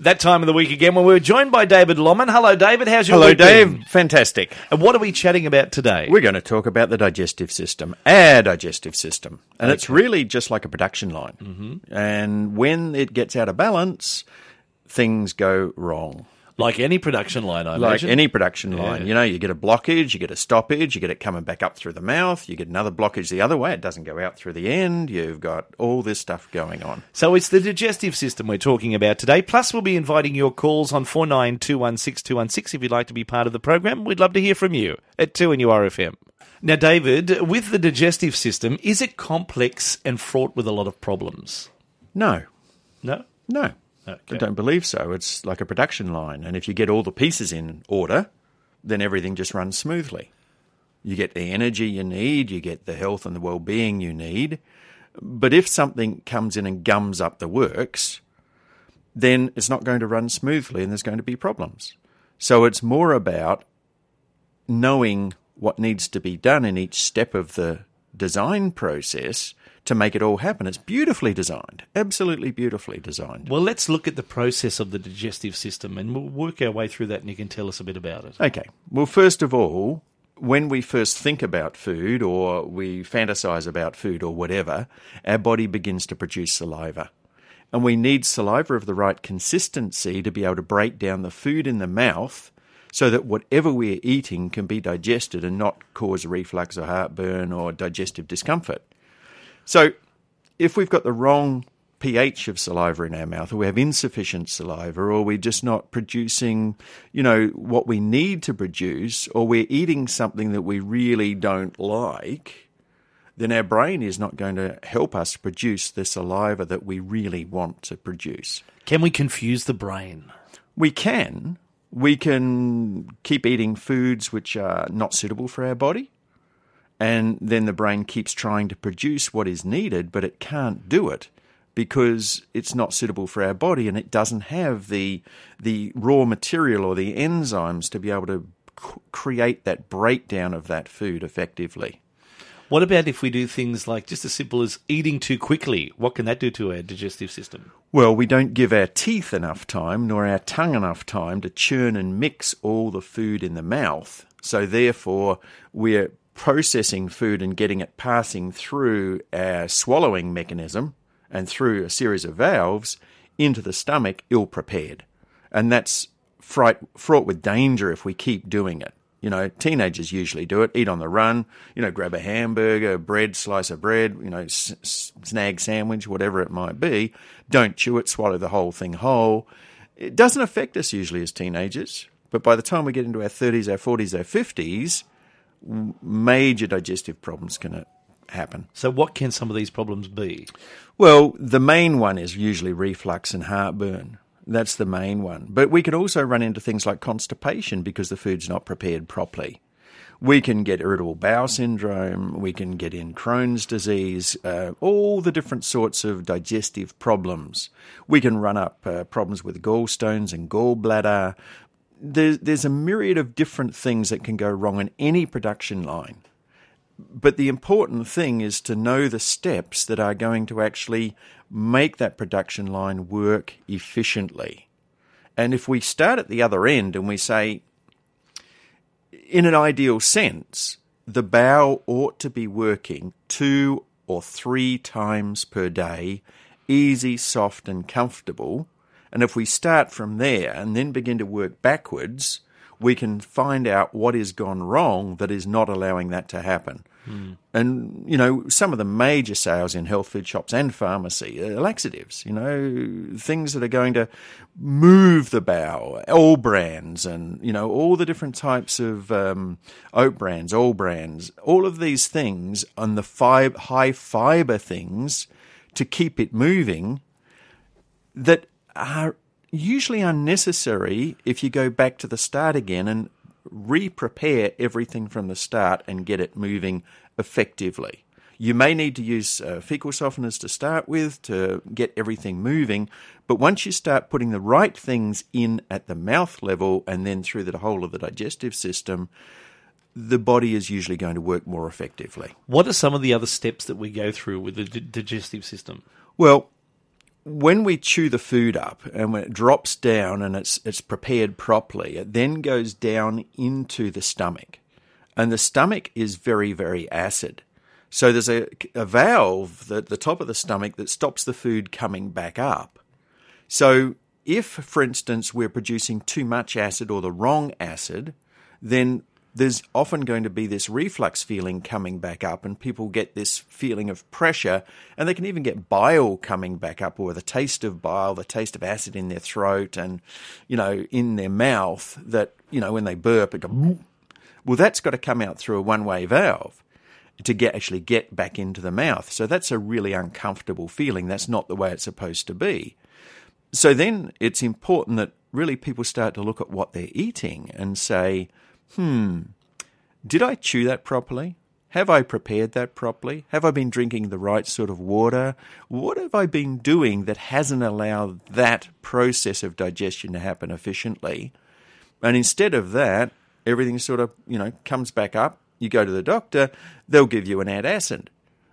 That time of the week again when we're joined by David Lomman. Hello, David. How's your Hello, week been? Dave. Fantastic. And what are we chatting about today? We're going to talk about the digestive system, our digestive system. And it's really just like a production line. Mm-hmm. And when it gets out of balance, things go wrong. Like any production line, I Like imagine. any production line, you know, you get a blockage, you get a stoppage, you get it coming back up through the mouth, you get another blockage the other way, it doesn't go out through the end, you've got all this stuff going on. So it's the digestive system we're talking about today. Plus, we'll be inviting your calls on 49216216 if you'd like to be part of the program. We'd love to hear from you at 2NURFM. Now, David, with the digestive system, is it complex and fraught with a lot of problems? No, No? no. Okay. I don't believe so. It's like a production line. And if you get all the pieces in order, then everything just runs smoothly. You get the energy you need, you get the health and the well being you need. But if something comes in and gums up the works, then it's not going to run smoothly and there's going to be problems. So it's more about knowing what needs to be done in each step of the design process to make it all happen. It's beautifully designed, absolutely beautifully designed. Well, let's look at the process of the digestive system and we'll work our way through that and you can tell us a bit about it. Okay. Well, first of all, when we first think about food or we fantasize about food or whatever, our body begins to produce saliva. And we need saliva of the right consistency to be able to break down the food in the mouth so that whatever we're eating can be digested and not cause reflux or heartburn or digestive discomfort. So, if we've got the wrong pH of saliva in our mouth, or we have insufficient saliva, or we're just not producing, you know, what we need to produce, or we're eating something that we really don't like, then our brain is not going to help us produce the saliva that we really want to produce. Can we confuse the brain? We can. We can keep eating foods which are not suitable for our body. And then the brain keeps trying to produce what is needed, but it can't do it because it's not suitable for our body and it doesn't have the, the raw material or the enzymes to be able to c- create that breakdown of that food effectively. What about if we do things like just as simple as eating too quickly? What can that do to our digestive system? Well, we don't give our teeth enough time, nor our tongue enough time to churn and mix all the food in the mouth. So, therefore, we're processing food and getting it passing through our swallowing mechanism and through a series of valves into the stomach ill prepared. And that's fright, fraught with danger if we keep doing it. You know, teenagers usually do it. Eat on the run. You know, grab a hamburger, bread, slice of bread. You know, s- snag sandwich, whatever it might be. Don't chew it. Swallow the whole thing whole. It doesn't affect us usually as teenagers, but by the time we get into our thirties, our forties, our fifties, major digestive problems can happen. So, what can some of these problems be? Well, the main one is usually reflux and heartburn. That's the main one. But we could also run into things like constipation because the food's not prepared properly. We can get irritable bowel syndrome, we can get in Crohn's disease, uh, all the different sorts of digestive problems. We can run up uh, problems with gallstones and gallbladder. There's, there's a myriad of different things that can go wrong in any production line. But the important thing is to know the steps that are going to actually make that production line work efficiently. And if we start at the other end and we say, in an ideal sense, the bow ought to be working two or three times per day, easy, soft, and comfortable. And if we start from there and then begin to work backwards, we can find out what has gone wrong that is not allowing that to happen. And, you know, some of the major sales in health food shops and pharmacy are laxatives, you know, things that are going to move the bowel, all brands and, you know, all the different types of um, oat brands, all brands, all of these things on the fi- high fiber things to keep it moving that are usually unnecessary if you go back to the start again and re-prepare everything from the start and get it moving effectively. You may need to use uh, fecal softeners to start with to get everything moving, but once you start putting the right things in at the mouth level and then through the whole of the digestive system, the body is usually going to work more effectively. What are some of the other steps that we go through with the d- digestive system? Well, when we chew the food up and when it drops down and it's it's prepared properly, it then goes down into the stomach. And the stomach is very, very acid. So there's a, a valve at the top of the stomach that stops the food coming back up. So if, for instance, we're producing too much acid or the wrong acid, then there's often going to be this reflux feeling coming back up, and people get this feeling of pressure, and they can even get bile coming back up, or the taste of bile, the taste of acid in their throat, and you know, in their mouth. That you know, when they burp, it goes. Well, that's got to come out through a one-way valve to get actually get back into the mouth. So that's a really uncomfortable feeling. That's not the way it's supposed to be. So then it's important that really people start to look at what they're eating and say, hmm, did I chew that properly? Have I prepared that properly? Have I been drinking the right sort of water? What have I been doing that hasn't allowed that process of digestion to happen efficiently? And instead of that, everything sort of, you know, comes back up. You go to the doctor, they'll give you an antacid.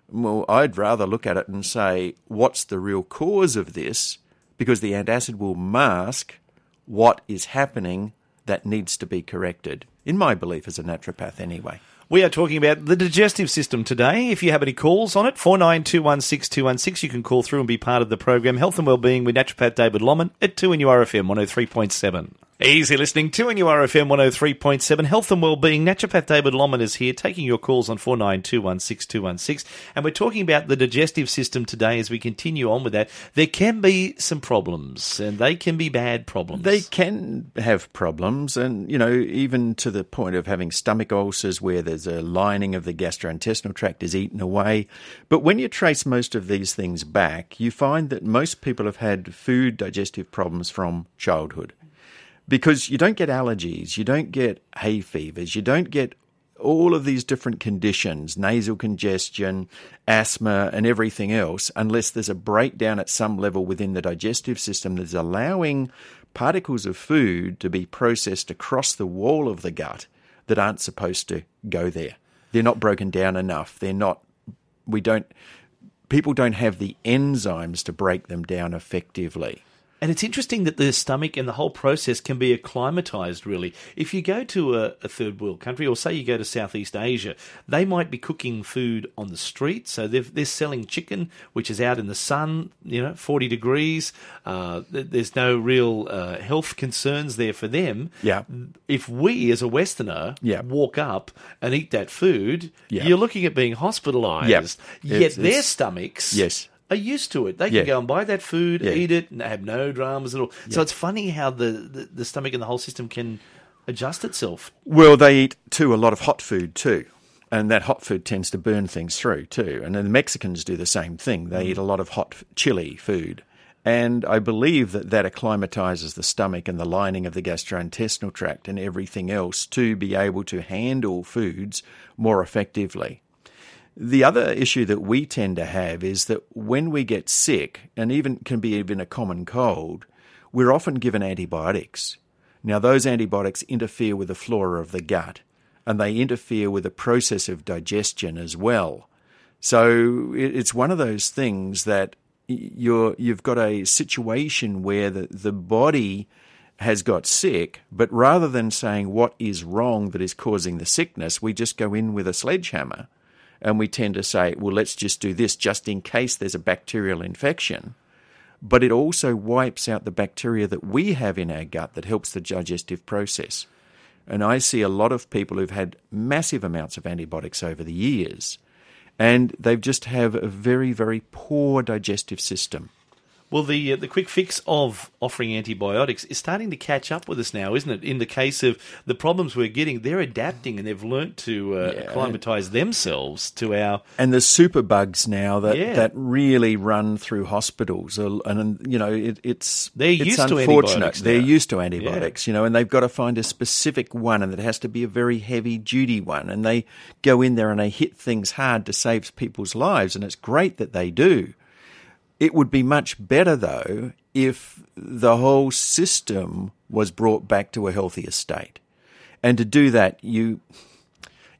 Well, I'd rather look at it and say, what's the real cause of this? Because the antacid will mask what is happening that needs to be corrected in my belief as a naturopath anyway. We are talking about the digestive system today. If you have any calls on it, 49216216, you can call through and be part of the program Health and Wellbeing with naturopath David Lomman at 2NURFM 103.7. Easy listening to NURFM 103.7 Health and Wellbeing. Naturopath David Lomman is here taking your calls on 49216216. And we're talking about the digestive system today as we continue on with that. There can be some problems and they can be bad problems. They can have problems and, you know, even to the point of having stomach ulcers where there's a lining of the gastrointestinal tract is eaten away. But when you trace most of these things back, you find that most people have had food digestive problems from childhood because you don't get allergies, you don't get hay fevers, you don't get all of these different conditions, nasal congestion, asthma, and everything else, unless there's a breakdown at some level within the digestive system that's allowing particles of food to be processed across the wall of the gut that aren't supposed to go there. They're not broken down enough. They're not, we don't, people don't have the enzymes to break them down effectively. And it's interesting that the stomach and the whole process can be acclimatized, really. If you go to a, a, third world country, or say you go to Southeast Asia, they might be cooking food on the street. So they're, they're selling chicken, which is out in the sun, you know, 40 degrees. Uh, there's no real uh, health concerns there for them. Yeah. If we, as a Westerner, yeah. walk up and eat that food, yeah. you're looking at being hospitalized. Yeah. Yet It's- their it's- stomachs Yes. Are used to it. They Yeah. can go and buy that food, Yeah. eat it, and have no dramas at all. So it's funny how the, the, the stomach and the whole system can adjust itself. Well, they eat too a lot of hot food too. And that hot food tends to burn things through too. And then the Mexicans do the same thing. They mm. eat a lot of hot chili food. And I believe that that acclimatizes the stomach and the lining of the gastrointestinal tract and everything else to be able to handle foods more effectively. The other issue that we tend to have is that when we get sick, and even can be even a common cold, we're often given antibiotics. Now, those antibiotics interfere with the flora of the gut, and they interfere with the process of digestion as well. So it's one of those things that you're you've got a situation where the, the body has got sick, but rather than saying what is wrong that is causing the sickness, we just go in with a sledgehammer and we tend to say, well, let's just do this just in case there's a bacterial infection. But it also wipes out the bacteria that we have in our gut that helps the digestive process. And I see a lot of people who've had massive amounts of antibiotics over the years, and they've just have a very, very poor digestive system. Well, the uh, the quick fix of offering antibiotics is starting to catch up with us now, isn't it? In the case of the problems we're getting, they're adapting and they've learnt to uh, Yeah. acclimatize themselves to our. And there's superbugs now that, Yeah. that really run through hospitals, and you know it, it's They're it's used to unfortunate. antibiotics They're used to antibiotics, you know, and they've got to find a specific one, and it has to be a very heavy duty one. And they go in there and they hit things hard to save people's lives, and it's great that they do. It would be much better though if the whole system was brought back to a healthier state. And to do that, you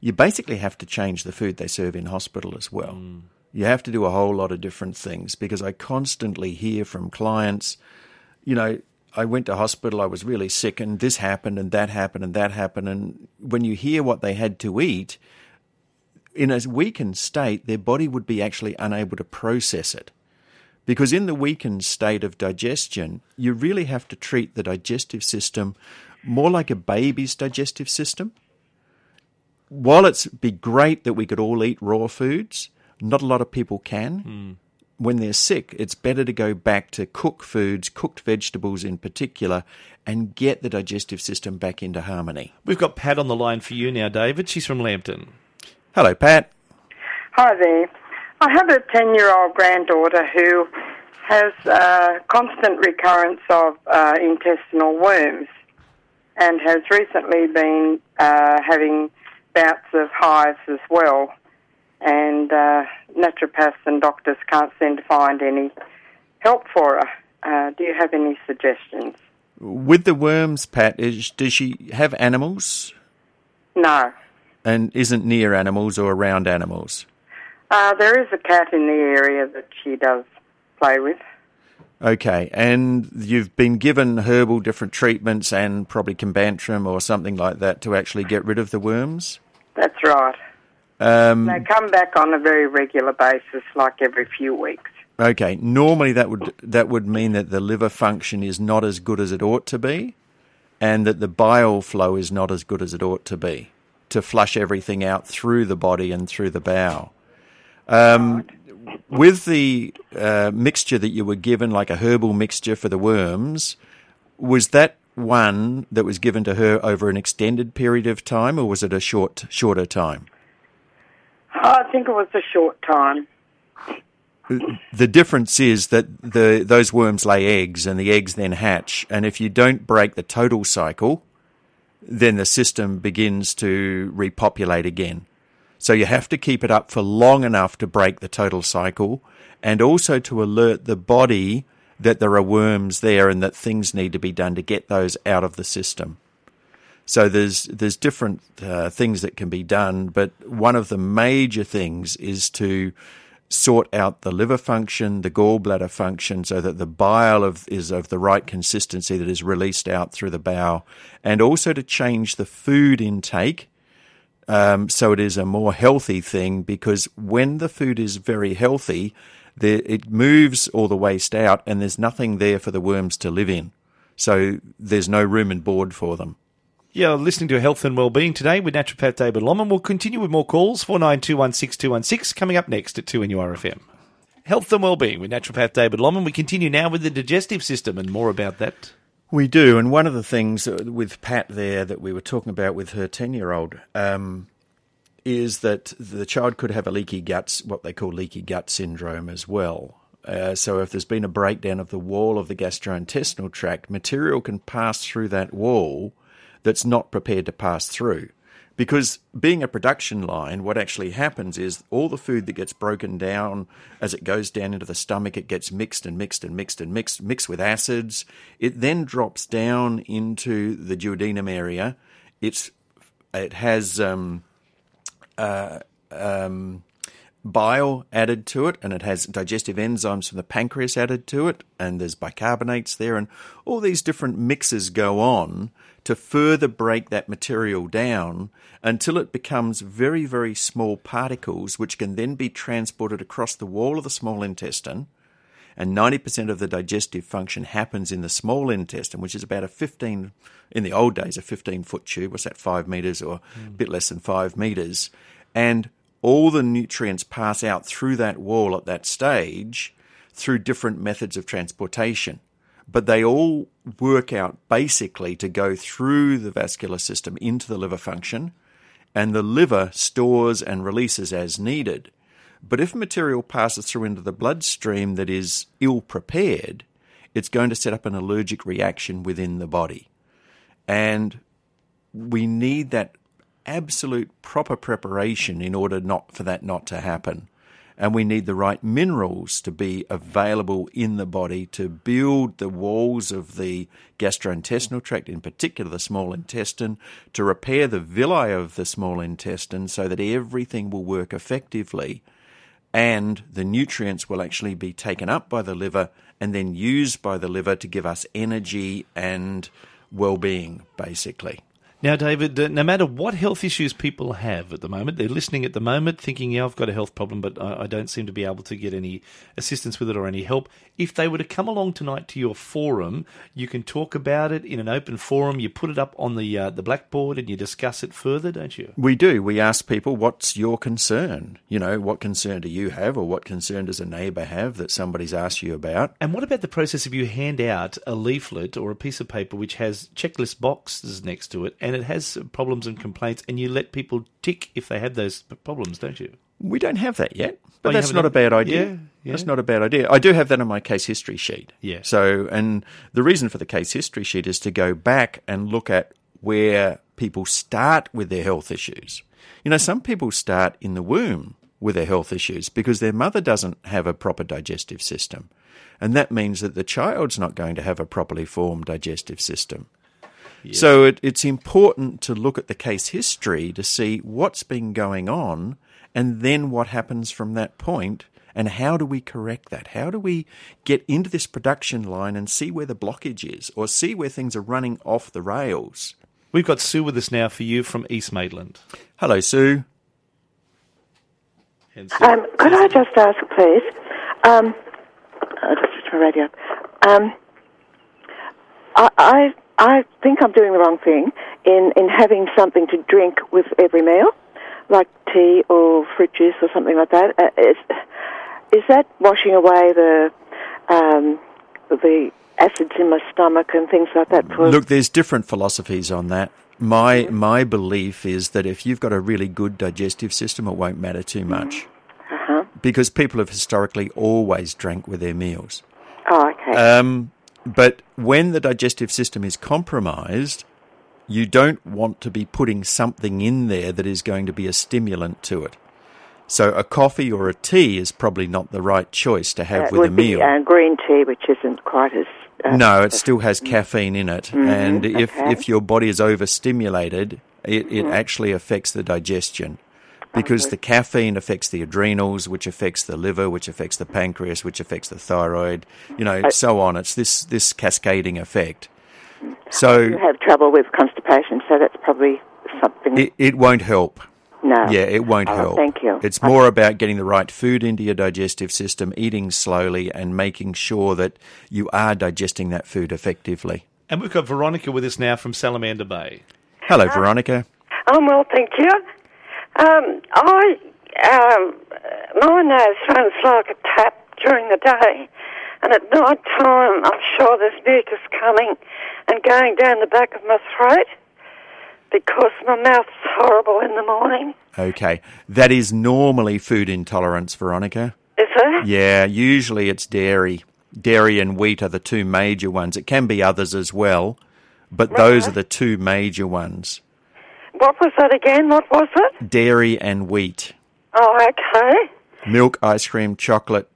you basically have to change the food they serve in hospital as well. Mm. You have to do a whole lot of different things because I constantly hear from clients, you know, I went to hospital, I was really sick, and this happened, and that happened, and that happened. And when you hear what they had to eat, in a weakened state, their body would be actually unable to process it. Because in the weakened state of digestion, you really have to treat the digestive system more like a baby's digestive system. While it's be great that we could all eat raw foods, not a lot of people can. Mm. When they're sick, it's better to go back to cooked foods, cooked vegetables in particular, and get the digestive system back into harmony. We've got Pat on the line for you now, David. She's from Lambton. Hello, Pat. Hi there. I have a 10 year old granddaughter who has a constant recurrence of uh, intestinal worms and has recently been uh, having bouts of hives as well. And uh, naturopaths and doctors can't seem to find any help for her. Uh, do you have any suggestions? With the worms, Pat, is, does she have animals? No. And isn't near animals or around animals? Uh, there is a cat in the area that she does play with. Okay, and you've been given herbal different treatments and probably Combantrin or something like that to actually get rid of the worms? That's right. Um, they come back on a very regular basis, like every few weeks. Okay, normally that would that would mean that the liver function is not as good as it ought to be, and that the bile flow is not as good as it ought to be to flush everything out through the body and through the bowel. Um, with the uh, mixture that you were given, like a herbal mixture for the worms, was that one that was given to her over an extended period of time, or was it a short, shorter time? I think it was a short time. The difference is that the those worms lay eggs, and the eggs then hatch. And if you don't break the total cycle, then the system begins to repopulate again. So you have to keep it up for long enough to break the total cycle and also to alert the body that there are worms there and that things need to be done to get those out of the system. So there's there's different uh, things that can be done, but one of the major things is to sort out the liver function, the gallbladder function, so that the bile of, is of the right consistency that is released out through the bowel, and also to change the food intake um, so it is a more healthy thing because when the food is very healthy, there, it moves all the waste out and there's nothing there for the worms to live in. So there's no room and board for them. Yeah, listening to Health and Wellbeing today with naturopath David Lomman. We'll continue with more calls, 49216216, coming up next at 2NURFM. Health and Wellbeing with naturopath David Lomman. We continue now with the digestive system and more about that. We do, and one of the things with Pat there that we were talking about with her ten-year-old um, is that the child could have a leaky guts, what they call leaky gut syndrome, as well. Uh, so if there's been a breakdown of the wall of the gastrointestinal tract, material can pass through that wall that's not prepared to pass through. Because being a production line, what actually happens is all the food that gets broken down as it goes down into the stomach, it gets mixed and mixed and mixed and mixed, mixed with acids. It then drops down into the duodenum area. It's it has um, uh, um, bile added to it, and it has digestive enzymes from the pancreas added to it, and there's bicarbonates there, and all these different mixes go on to further break that material down until it becomes very, very small particles, which can then be transported across the wall of the small intestine. And 90% of the digestive function happens in the small intestine, which is about a 15, in the old days, a 15 foot tube. What's that, five meters or mm. a bit less than five meters? And all the nutrients pass out through that wall at that stage through different methods of transportation but they all work out basically to go through the vascular system into the liver function, and the liver stores and releases as needed. But if material passes through into the bloodstream that is ill prepared, it's going to set up an allergic reaction within the body. And we need that absolute proper preparation in order not for that not to happen and we need the right minerals to be available in the body to build the walls of the gastrointestinal tract, in particular the small intestine, to repair the villi of the small intestine so that everything will work effectively. and the nutrients will actually be taken up by the liver and then used by the liver to give us energy and well-being basically. Now, David, no matter what health issues people have at the moment, they're listening at the moment thinking, yeah, I've got a health problem, but I, I, don't seem to be able to get any assistance with it or any help. If they were to come along tonight to your forum, you can talk about it in an open forum. You put it up on the, uh, the blackboard and you discuss it further, don't you? We do. We ask people, what's your concern? You know, what concern do you have or what concern does a neighbour have that somebody's asked you about? And what about the process if you hand out a leaflet or a piece of paper which has checklist boxes next to it and it has problems and complaints, and you let people tick if they have those problems, don't you? We don't have that yet, but Oh, that's haven't a bad idea. Yeah, yeah. That's not a bad idea. I do have that on my case history sheet. Yeah. So, and the reason for the case history sheet is to go back and look at where people start with their health issues. You know, some people start in the womb with their health issues because their mother doesn't have a proper digestive system. And that means that the child's not going to have a properly formed digestive system. So it, it's important to look at the case history to see what's been going on and then what happens from that point and how do we correct that? How do we get into this production line and see where the blockage is or see where things are running off the rails? We've got Sue with us now for you from East Maitland. Hello, Sue. Sue- Um, could I just ask, please? Um, I'll just switch my radio. Um, I, I I think I'm doing the wrong thing in in having something to drink with every meal, like tea or fruit juice or something like that. Uh, is is that washing away the um, the acids in my stomach and things like that? For Look, there's different philosophies on that. My my belief is that if you've got a really good digestive system, it won't matter too much. uh-huh. Because people have historically always drank with their meals. Oh, okay. Um, but when the digestive system is compromised, you don't want to be putting something in there that is going to be a stimulant to it. So a coffee or a tea is probably not the right choice to have with a meal. be uh, green tea, which isn't quite as uh, no, it still has caffeine in it, and if okay. if your body is overstimulated, it, it actually affects the digestion. Because the caffeine affects the adrenals, which affects the liver, which affects the pancreas, which affects the thyroid, you know, uh, so on. It's this this cascading effect. So You have trouble with constipation, so that's probably something. it, it won't help. no. Yeah, it won't Oh, help. Thank you. It's more about getting the right food into your digestive system, eating slowly, and making sure that you are digesting that food effectively. and we've got Veronica with us now from Salamander Bay. Hello, Veronica. I'm well, thank you. Um, I, um, my nose runs like a tap during the day, and at night time, I'm sure there's mucus coming and going down the back of my throat because my mouth's horrible in the morning. Okay, that is normally food intolerance, Veronica. Is it? Yeah, usually it's dairy. Dairy and wheat are the two major ones. It can be others as well, but those are the two major ones. What was that again? What was it? Dairy and wheat. Oh, okay. Milk, ice cream, chocolate,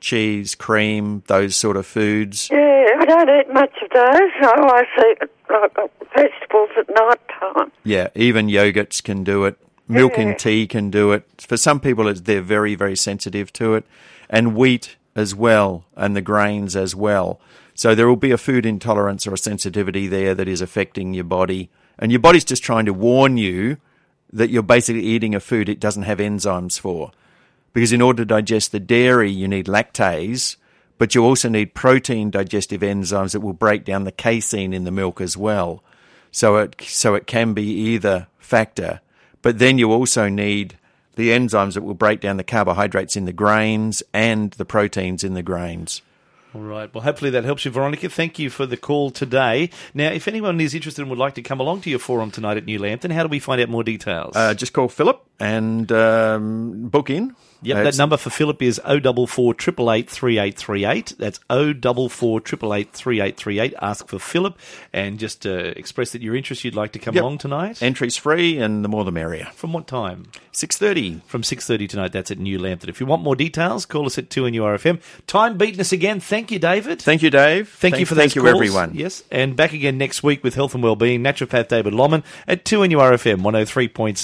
cheese, cream, those sort of foods. Yeah, I don't eat much of those. I always eat uh, vegetables at night time. Yeah, even yogurts can do it. Milk Yeah. and tea can do it. For some people, it's, they're very, very sensitive to it. And wheat as well, and the grains as well. So there will be a food intolerance or a sensitivity there that is affecting your body. And your body's just trying to warn you that you're basically eating a food it doesn't have enzymes for. Because in order to digest the dairy, you need lactase, but you also need protein digestive enzymes that will break down the casein in the milk as well. So it so it can be either factor, but then you also need the enzymes that will break down the carbohydrates in the grains and the proteins in the grains. All right. Well, hopefully that helps you, Veronica. Thank you for the call today. Now, if anyone is interested and would like to come along to your forum tonight at New Lambton, how do we find out more details? Uh, just call Philip and um, book in. Yep, Uh, that number for Philip is 044 888 3838. That's 044 888 3838. Ask for Philip and just uh, express that you're interested. You'd like to come Yep. along tonight. Entry's free, and the more the merrier. From what time? Six thirty. From 6.30 tonight. That's at New Lambton. If you want more details, call us at 2 RFM. Time beating us again. Thank you, David. Thank you, Dave. Thank, you for those Thank you, calls. everyone. Yes, and back again next week with Health and Wellbeing. Naturopath David Lomman at 2 RFM 103.7.